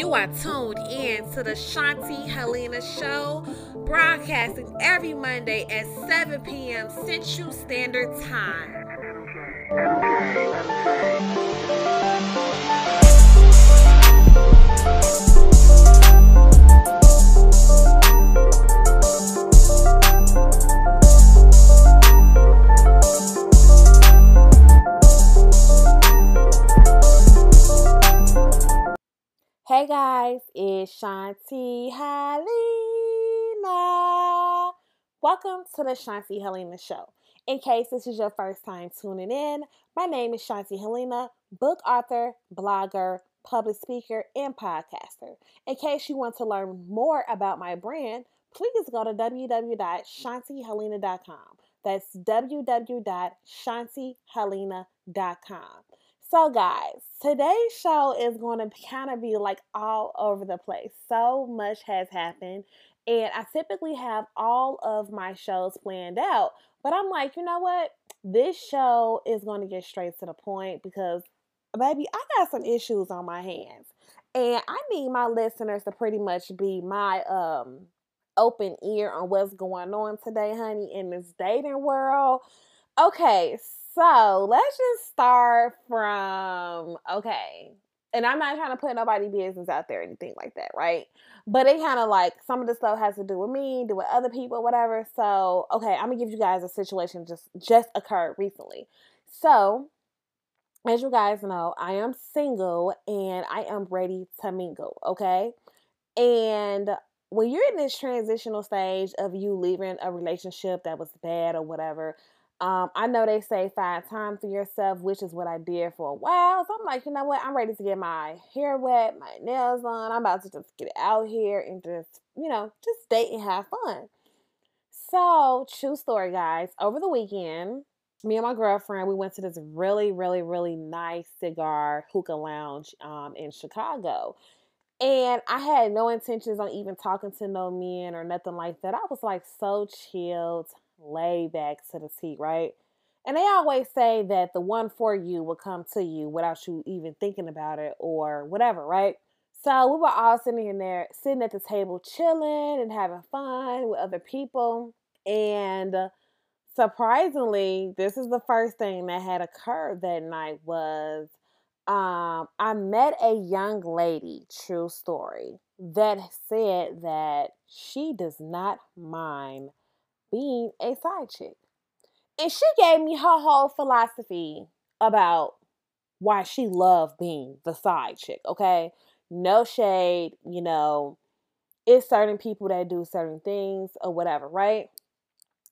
You are tuned in to the Shanti Helena Show, broadcasting every Monday at 7 p.m. Central Standard Time. Hey guys, it's Shanti Helena. Welcome to the Shanti Helena Show. In case this is your first time tuning in, my name is Shanti Helena, book author, blogger, public speaker, and podcaster. In case you want to learn more about my brand, please go to www.shantihelena.com. That's www.shantihelena.com. So, guys, today's show is going to kind of be like all over the place. So much has happened, and I typically have all of my shows planned out, but I'm like, you know what? This show is going to get straight to the point because, baby, I got some issues on my hands, and I need my listeners to pretty much be my um open ear on what's going on today, honey, in this dating world. Okay, so let's just start from okay. And I'm not trying to put nobody business out there or anything like that, right? But it kind of like some of the stuff has to do with me, do with other people, whatever. So okay, I'm gonna give you guys a situation just just occurred recently. So as you guys know, I am single and I am ready to mingle, okay? And when you're in this transitional stage of you leaving a relationship that was bad or whatever, um, I know they say find time for yourself, which is what I did for a while. So I'm like, you know what? I'm ready to get my hair wet, my nails on. I'm about to just get out here and just, you know, just date and have fun. So, true story, guys. Over the weekend, me and my girlfriend, we went to this really, really, really nice cigar hookah lounge um, in Chicago. And I had no intentions on even talking to no men or nothing like that. I was like so chilled, lay back to the seat, right? And they always say that the one for you will come to you without you even thinking about it or whatever, right? So we were all sitting in there, sitting at the table, chilling and having fun with other people. And surprisingly, this is the first thing that had occurred that night was um, I met a young lady, true story, that said that she does not mind being a side chick. And she gave me her whole philosophy about why she loved being the side chick, okay? No shade, you know, it's certain people that do certain things or whatever, right?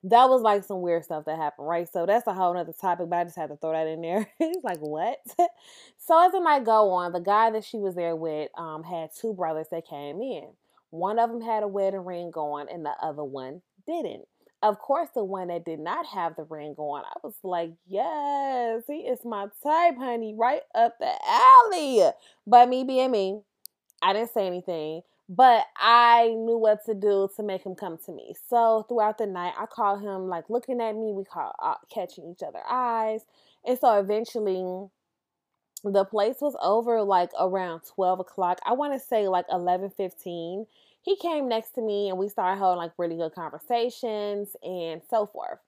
That was like some weird stuff that happened, right? So that's a whole other topic, but I just had to throw that in there. He's like, what? so as it might go on, the guy that she was there with um, had two brothers that came in. One of them had a wedding ring on, and the other one didn't. Of course, the one that did not have the ring on, I was like, yes, he is my type, honey, right up the alley. But me being me, I didn't say anything, but I knew what to do to make him come to me. So throughout the night, I called him like looking at me. We called uh, catching each other eyes, and so eventually, the place was over like around twelve o'clock. I want to say like eleven fifteen he came next to me and we started having like really good conversations and so forth.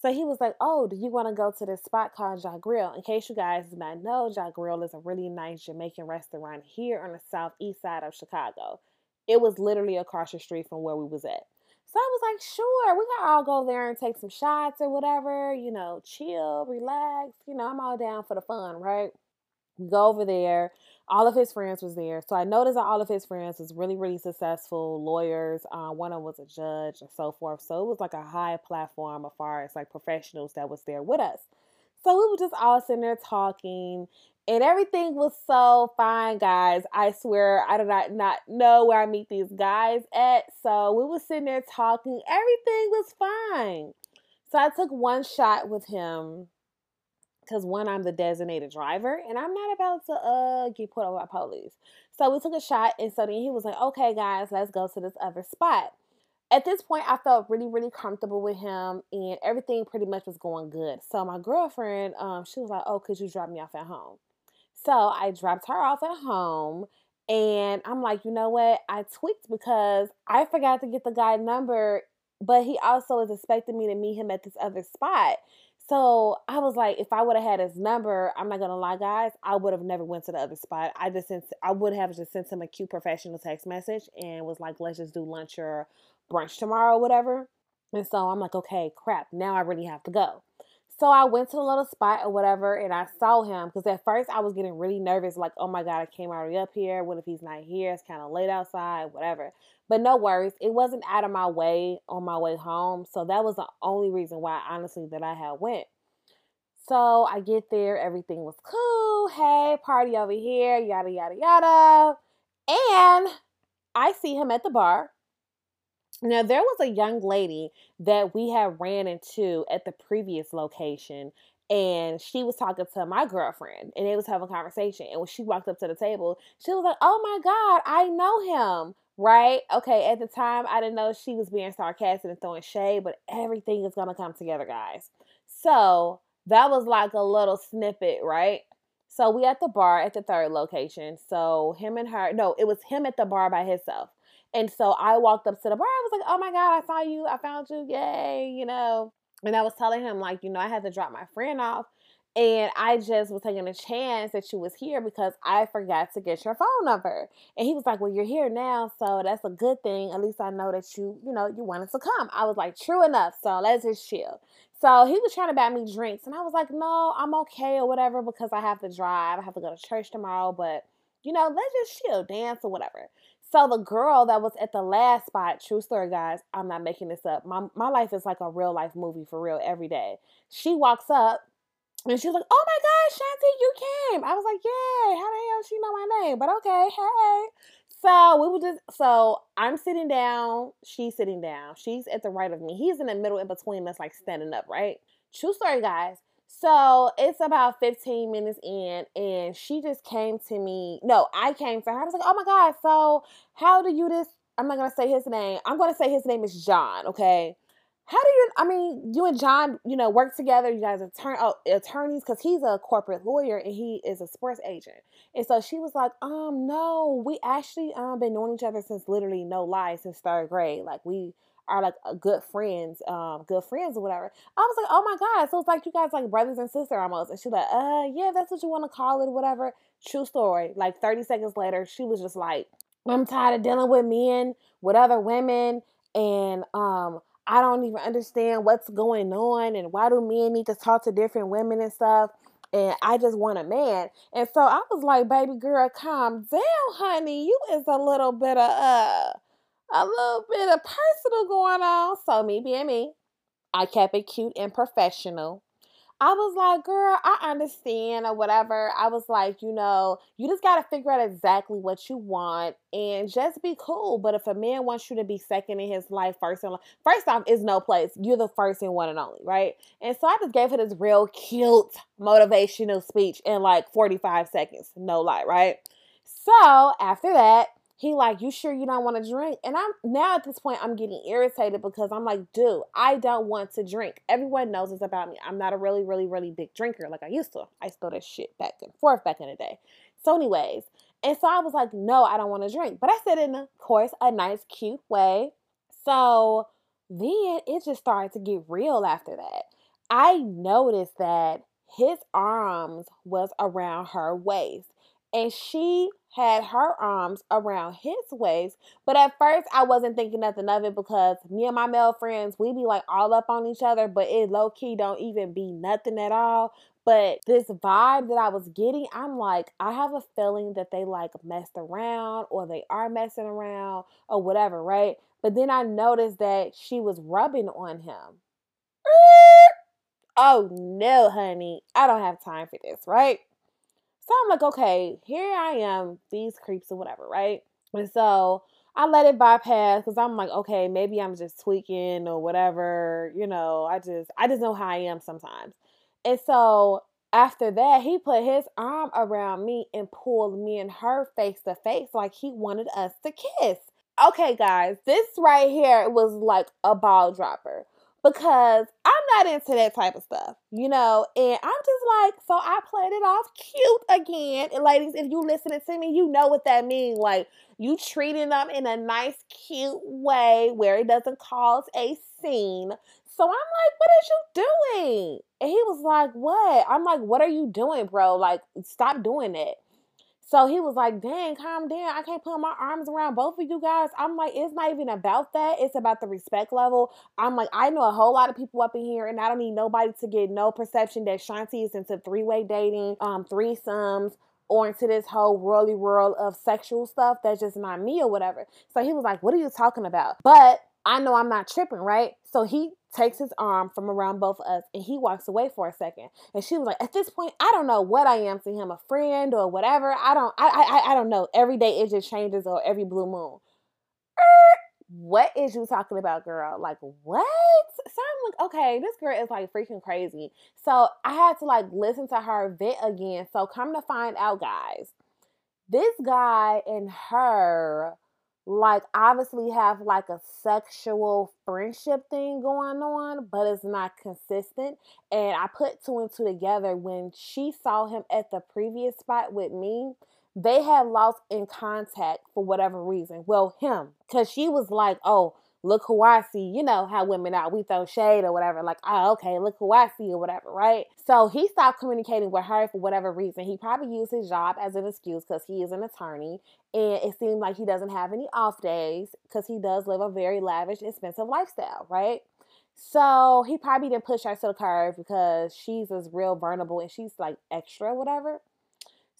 So he was like, Oh, do you want to go to this spot called Ja Grill? In case you guys do not know, Ja Grill is a really nice Jamaican restaurant here on the southeast side of Chicago. It was literally across the street from where we was at. So I was like, sure, we can all go there and take some shots or whatever, you know, chill, relax. You know, I'm all down for the fun, right? We go over there all of his friends was there. So I noticed that all of his friends was really, really successful lawyers. Uh, one of them was a judge and so forth. So it was like a high platform as far as like professionals that was there with us. So we were just all sitting there talking and everything was so fine, guys. I swear I did not, not know where I meet these guys at. So we were sitting there talking. Everything was fine. So I took one shot with him because one, I'm the designated driver, and I'm not about to uh get put over by police. So we took a shot, and so then he was like, "Okay, guys, let's go to this other spot." At this point, I felt really, really comfortable with him, and everything pretty much was going good. So my girlfriend, um, she was like, "Oh, could you drop me off at home?" So I dropped her off at home, And I'm like, you know what? I tweaked because I forgot to get the guy number, but he also is expecting me to meet him at this other spot. So I was like, if I would have had his number, I'm not gonna lie, guys, I would have never went to the other spot. I just sent, I would have just sent him a cute professional text message and was like, let's just do lunch or brunch tomorrow, or whatever. And so I'm like, okay, crap, now I really have to go. So I went to the little spot or whatever and I saw him because at first I was getting really nervous, like, oh my God, I came already up here. What if he's not here? It's kind of late outside, whatever. But no worries, it wasn't out of my way on my way home. So that was the only reason why, honestly, that I had went. So I get there, everything was cool. Hey, party over here, yada, yada, yada. And I see him at the bar now, there was a young lady that we had ran into at the previous location, and she was talking to my girlfriend, and they was having a conversation. And when she walked up to the table, she was like, "Oh my God, I know him." Right? Okay. At the time, I didn't know she was being sarcastic and throwing shade, but everything is gonna come together, guys. So that was like a little snippet, right? So we at the bar at the third location. So him and her, no, it was him at the bar by himself. And so I walked up to the bar. I was like, oh my God, I saw you. I found you. Yay. You know, and I was telling him, like, you know, I had to drop my friend off. And I just was taking a chance that you was here because I forgot to get your phone number. And he was like, Well, you're here now, so that's a good thing. At least I know that you, you know, you wanted to come. I was like, True enough. So let's just chill. So he was trying to buy me drinks. And I was like, No, I'm okay or whatever because I have to drive. I have to go to church tomorrow. But, you know, let's just chill, dance or whatever. So the girl that was at the last spot, true story, guys, I'm not making this up. My my life is like a real life movie for real every day. She walks up and she's like, "Oh my gosh, Shanti, you came!" I was like, "Yeah, how the hell she know my name?" But okay, hey. So we were just so I'm sitting down, she's sitting down. She's at the right of me. He's in the middle in between us, like standing up, right? True story, guys. So it's about 15 minutes in, and she just came to me. No, I came to her. I was like, oh my God, so how do you this? I'm not gonna say his name. I'm gonna say his name is John, okay? How do you I mean, you and John, you know, work together, you guys are turn oh, attorneys, because he's a corporate lawyer and he is a sports agent. And so she was like, um, no, we actually um been knowing each other since literally no lie, since third grade. Like we are like good friends, um, good friends or whatever. I was like, oh my God. So it's like you guys like brothers and sister almost. And she's like, uh, yeah, that's what you want to call it, whatever. True story. Like 30 seconds later, she was just like, I'm tired of dealing with men, with other women, and um, I don't even understand what's going on and why do men need to talk to different women and stuff. And I just want a man. And so I was like, baby girl, calm down, honey. You is a little bit of uh a little bit of personal going on. So me being me, I kept it cute and professional. I was like, girl, I understand or whatever. I was like, you know, you just got to figure out exactly what you want and just be cool. But if a man wants you to be second in his life, first in life, first off, is no place. You're the first and one and only, right? And so I just gave her this real cute motivational speech in like 45 seconds. No lie, right? So after that, he like, you sure you don't want to drink? And I'm now at this point, I'm getting irritated because I'm like, dude, I don't want to drink. Everyone knows this about me. I'm not a really, really, really big drinker like I used to. I stole that shit back and forth back in the day. So, anyways, and so I was like, no, I don't want to drink. But I said in, of course, a nice, cute way. So then it just started to get real after that. I noticed that his arms was around her waist and she had her arms around his waist. But at first, I wasn't thinking nothing of it because me and my male friends, we be like all up on each other, but it low key don't even be nothing at all. But this vibe that I was getting, I'm like, I have a feeling that they like messed around or they are messing around or whatever, right? But then I noticed that she was rubbing on him. Oh no, honey, I don't have time for this, right? So I'm like, okay, here I am, these creeps or whatever, right? And so I let it bypass because I'm like, okay, maybe I'm just tweaking or whatever, you know. I just I just know how I am sometimes. And so after that, he put his arm around me and pulled me and her face to face like he wanted us to kiss. Okay, guys, this right here was like a ball dropper because I'm not into that type of stuff, you know. And I'm just like, so I played it off cute again. And ladies, if you listening to me, you know what that means. Like you treating them in a nice, cute way where it doesn't cause a scene. So I'm like, what is you doing? And he was like, what? I'm like, what are you doing, bro? Like, stop doing it. So he was like, dang, calm down. I can't put my arms around both of you guys. I'm like, it's not even about that. It's about the respect level. I'm like, I know a whole lot of people up in here, and I don't need nobody to get no perception that Shanti is into three way dating, um, threesomes, or into this whole worldly world of sexual stuff. That's just not me or whatever. So he was like, what are you talking about? But I know I'm not tripping, right? So he takes his arm from around both of us and he walks away for a second. And she was like, at this point, I don't know what I am to him, a friend or whatever. I don't I I I don't know. Every day it just changes or every blue moon. Er, what is you talking about, girl? Like what? So I'm like, okay, this girl is like freaking crazy. So I had to like listen to her vent again. So come to find out, guys, this guy and her like obviously have like a sexual friendship thing going on, but it's not consistent. And I put two and two together when she saw him at the previous spot with me. They had lost in contact for whatever reason. Well, him, because she was like, oh, look who I see. You know how women are. We throw shade or whatever. Like, oh, okay, look who I see or whatever, right? So he stopped communicating with her for whatever reason. He probably used his job as an excuse because he is an attorney. And it seemed like he doesn't have any off days because he does live a very lavish, expensive lifestyle, right? So he probably didn't push her to the curb because she's just real vulnerable and she's like extra, whatever.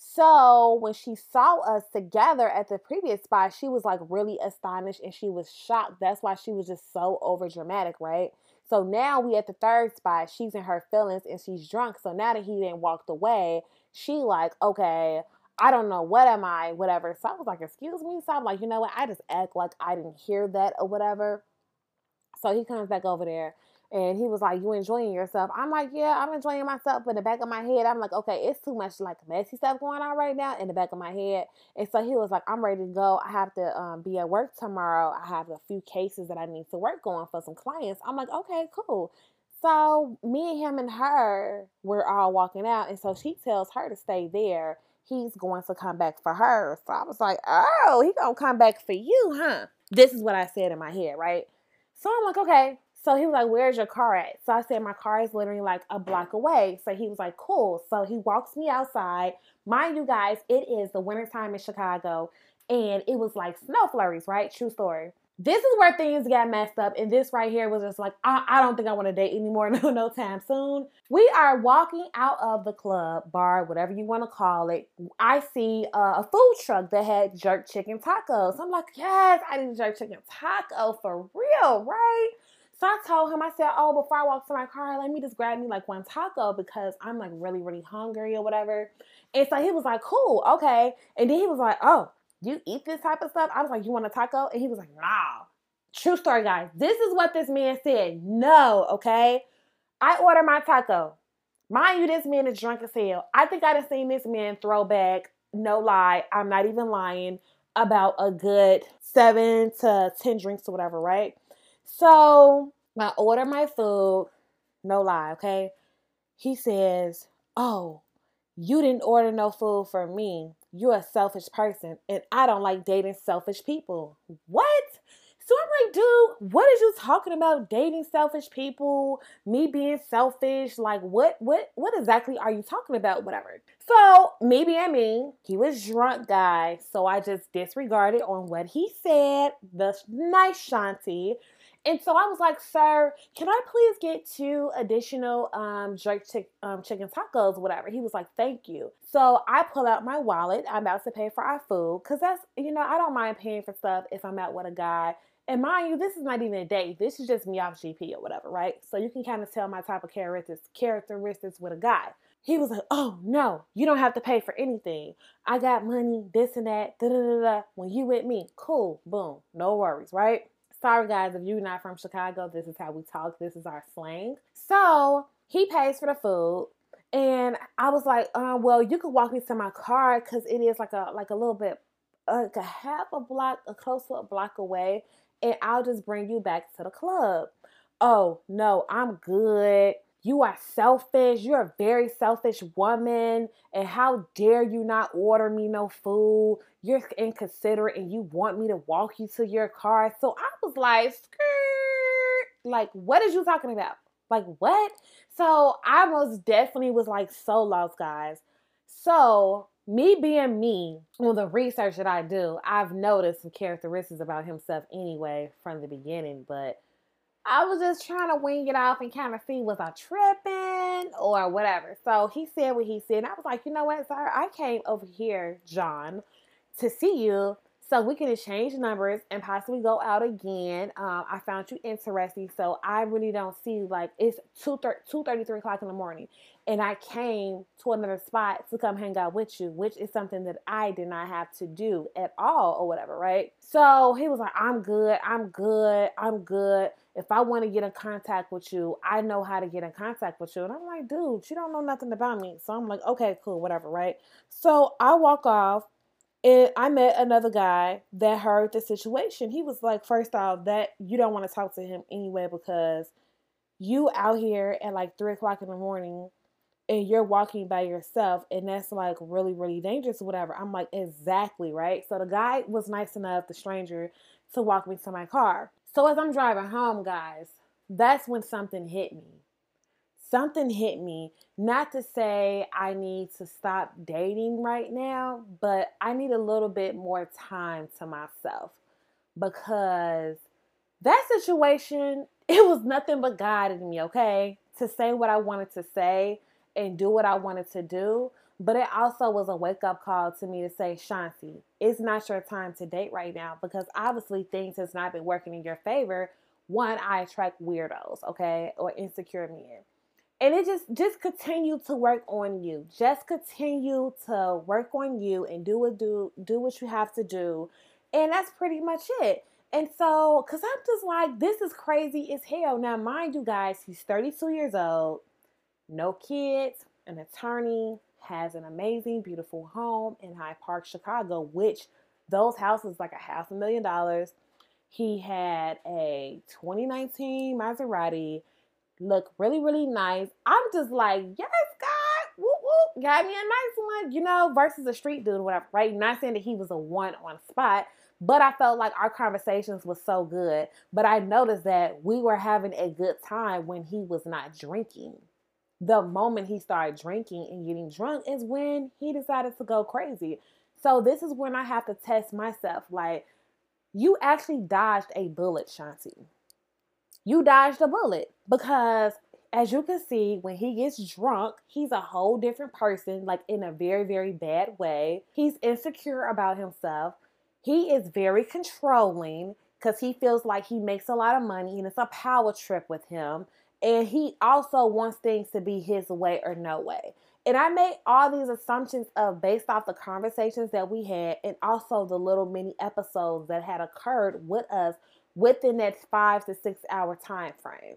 So when she saw us together at the previous spot, she was like really astonished and she was shocked. That's why she was just so over dramatic, right? So now we at the third spot, she's in her feelings and she's drunk. So now that he didn't walked away, she like, okay, I don't know what am I, whatever. So I was like, excuse me. So I'm like, you know what? I just act like I didn't hear that or whatever. So he comes back over there and he was like, You enjoying yourself? I'm like, Yeah, I'm enjoying myself. But in the back of my head, I'm like, Okay, it's too much like messy stuff going on right now in the back of my head. And so he was like, I'm ready to go. I have to um, be at work tomorrow. I have a few cases that I need to work on for some clients. I'm like, Okay, cool. So me and him and her, we're all walking out. And so she tells her to stay there. He's going to come back for her. So I was like, Oh, he gonna come back for you, huh? This is what I said in my head, right? So I'm like, okay, so he was like, Where's your car at? So I said, My car is literally like a block away. So he was like, Cool. So he walks me outside. Mind you guys, it is the wintertime in Chicago and it was like snow flurries, right? True story. This is where things got messed up, and this right here was just like, I, I don't think I want to date anymore, no, no time soon. We are walking out of the club, bar, whatever you want to call it. I see uh, a food truck that had jerk chicken tacos. I'm like, yes, I need jerk chicken taco for real, right? So I told him, I said, oh, before I walk to my car, let me just grab me like one taco because I'm like really, really hungry or whatever. And so he was like, cool, okay. And then he was like, oh, you eat this type of stuff? I was like, you want a taco? And he was like, nah. True story, guys. This is what this man said. No, okay. I order my taco. Mind you, this man is drunk as hell. I think I'd have seen this man throw back, no lie, I'm not even lying, about a good seven to 10 drinks or whatever, right? So I order my food, no lie, okay? He says, Oh, you didn't order no food for me. You're a selfish person, and I don't like dating selfish people. What? So I'm like, dude, what is you talking about? Dating selfish people, me being selfish, like what what what exactly are you talking about? Whatever. So me being me, he was drunk, guy. So I just disregarded on what he said. The nice Shanti and so I was like, sir, can I please get two additional um, jerk chick, um, chicken tacos, whatever? He was like, thank you. So I pull out my wallet. I'm about to pay for our food because that's, you know, I don't mind paying for stuff if I'm out with a guy. And mind you, this is not even a date. This is just me off GP or whatever, right? So you can kind of tell my type of characteristics, characteristics with a guy. He was like, "Oh no, you don't have to pay for anything. I got money, this and that. Da da da da. When you with me, cool, boom, no worries, right?" Sorry, guys, if you're not from Chicago, this is how we talk. This is our slang. So he pays for the food. And I was like, uh, well, you could walk me to my car because it is like a like a little bit like a half a block, a close to a block away, and I'll just bring you back to the club. oh, no, I'm good. You are selfish. You're a very selfish woman. And how dare you not order me no food? You're inconsiderate and you want me to walk you to your car. So I was like, skirt. Like, what is you talking about? Like, what? So I most definitely was like so lost, guys. So me being me, well, the research that I do, I've noticed some characteristics about himself anyway from the beginning, but I was just trying to wing it off and kind of see was I tripping or whatever. So he said what he said. I was like, you know what, sir? I came over here, John, to see you so we can exchange numbers and possibly go out again. Um, I found you interesting, so I really don't see like it's two two thirty three o'clock in the morning, and I came to another spot to come hang out with you, which is something that I did not have to do at all or whatever, right? So he was like, "I'm good, I'm good, I'm good." If I want to get in contact with you, I know how to get in contact with you. And I'm like, dude, you don't know nothing about me. So I'm like, okay, cool, whatever, right? So I walk off and I met another guy that heard the situation. He was like, first off, that you don't want to talk to him anyway because you out here at like three o'clock in the morning and you're walking by yourself and that's like really, really dangerous or whatever. I'm like, exactly, right? So the guy was nice enough, the stranger, to walk me to my car. So as I'm driving home, guys, that's when something hit me something hit me. Not to say I need to stop dating right now, but I need a little bit more time to myself because that situation, it was nothing but God in me, okay? To say what I wanted to say and do what I wanted to do. But it also was a wake up call to me to say, Shanti, it's not your time to date right now because obviously things has not been working in your favor. One, I attract weirdos, okay, or insecure men. And it just just continue to work on you. Just continue to work on you and do what do do what you have to do. And that's pretty much it. And so because i'm just like this is crazy as hell. Now mind you guys he's 32 years old no kids an attorney has an amazing beautiful home in Hyde Park chicago which those houses like a half a million dollars he had a 2019 maserati look really, really nice. I'm just like, yes, God, whoop, whoop, got me a nice one, you know, versus a street dude, whatever, right? Not saying that he was a one on spot, but I felt like our conversations was so good. But I noticed that we were having a good time when he was not drinking. The moment he started drinking and getting drunk is when he decided to go crazy. So this is when I have to test myself. Like, you actually dodged a bullet, Shanti you dodged a bullet because as you can see, when he gets drunk, he's a whole different person, like in a very, very bad way. He's insecure about himself. He is very controlling because he feels like he makes a lot of money and it's a power trip with him. And he also wants things to be his way or no way. And I made all these assumptions of based off the conversations that we had and also the little mini episodes that had occurred with us within that five to six hour time frame.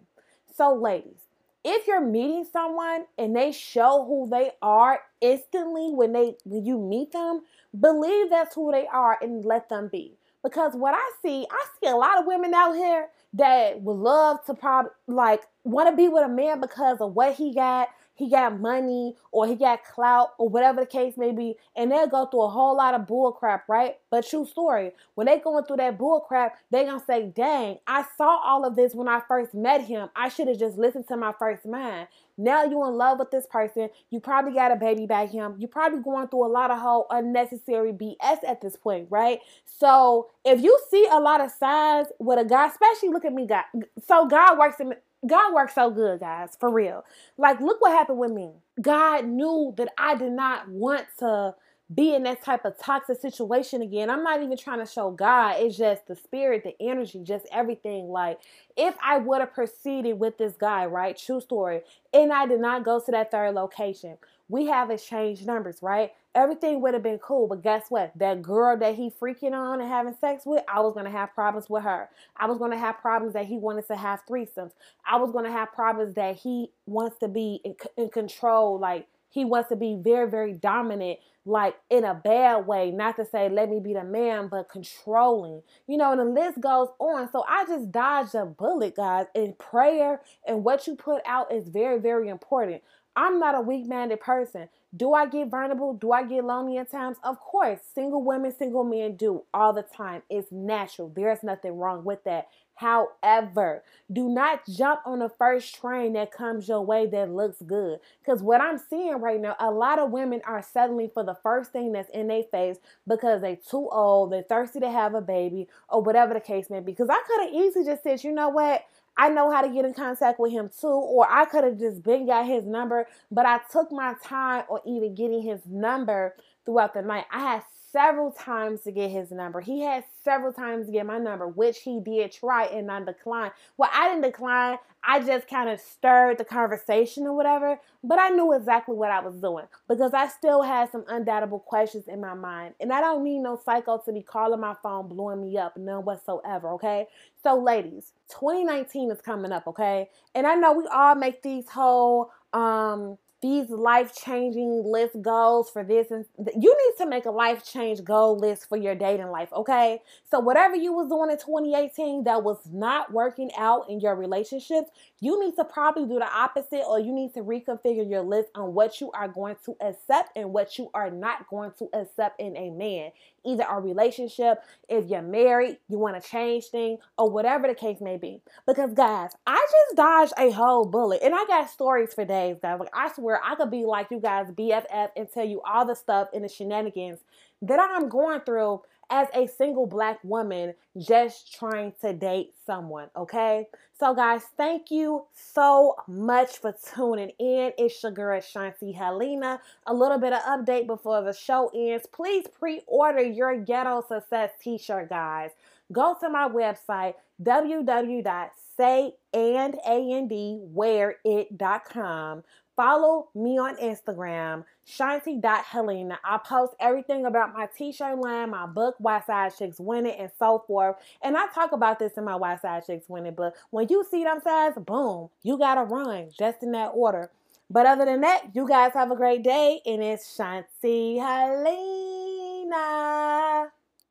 So, ladies, if you're meeting someone and they show who they are instantly when they when you meet them, believe that's who they are and let them be. Because what I see, I see a lot of women out here that would love to probably like want to be with a man because of what he got, he got money or he got clout or whatever the case may be, and they'll go through a whole lot of bull crap, right? But true story, when they going through that bull crap, they gonna say, dang, I saw all of this when I first met him. I should have just listened to my first mind. Now you in love with this person. You probably got a baby by him. You probably going through a lot of whole unnecessary BS at this point, right? So if you see a lot of signs with a guy, especially look at me, God. So God works in God works so good, guys, for real. Like, look what happened with me. God knew that I did not want to be in that type of toxic situation again. I'm not even trying to show God. It's just the spirit, the energy, just everything. Like, if I would have proceeded with this guy, right? True story. And I did not go to that third location. We have exchanged numbers, right? everything would have been cool. But guess what? That girl that he freaking on and having sex with, I was to have problems with her. I was to have problems that he wanted to have threesomes. I was to have problems that he wants to be in, in control. Like He wants to be very, very dominant, like in a bad way. Not to say let me be the man, but controlling. You know, and the list goes on. So I just dodged a bullet, guys. In prayer and what you put out is very, very important. I'm not a weak minded person. Do I get vulnerable? Do I get lonely at times? Of course. Single women, single men do all the time. It's natural. There's nothing wrong with that. However, do not jump on the first train that comes your way that looks good. Because what I'm seeing right now, a lot of women are settling for the first thing that's in their face because they're too old, they're thirsty to have a baby, or whatever the case may be. Because I could have easily just said, you know what? I know how to get in contact with him too, or I could have just been got his number, but I took my time on even getting his number throughout the night. I had several times to get his number. He had several times to get my number, which he did try and I declined. Well, I didn't decline. I just kind of stirred the conversation or whatever, but I knew exactly what I was doing because I still had some undoubtable questions in my mind. And I don't need no psycho to be calling my phone, blowing me up, none whatsoever, okay? So, ladies, 2019 is coming up, okay? And I know we all make these whole um these life changing list goals for this and you need to make a life change goal list for your dating life okay? So whatever you was doing in 2018 that was not working out in your relationships you need to probably do the opposite or you need to reconfigure your list on what you are going to accept and what you are not going to accept in a man either a relationship if you're married you want to change things or whatever the case may be. Because guys i just dodged a whole bullet and i got stories for days guys. Like i swear I could be like you guys BFF and tell you all the stuff and the shenanigans that I'm going through as a single black woman just trying to date someone, okay? So, guys, thank you so much for tuning in. It's your girl, Shanti Helena. A little bit of update before the show ends. Please pre order your Ghetto Success t shirt, guys. Go to my website, www.sayandandwearit.com. Follow me on Instagram, Shanti.Helena. I post everything about my t-shirt line, my book, Why Side Chicks Winning, and so forth. And I talk about this in my Why Side Chicks Winning book. When you see them sides, boom, you gotta run just in that order. But other than that, you guys have a great day, and it's Shanti Helena.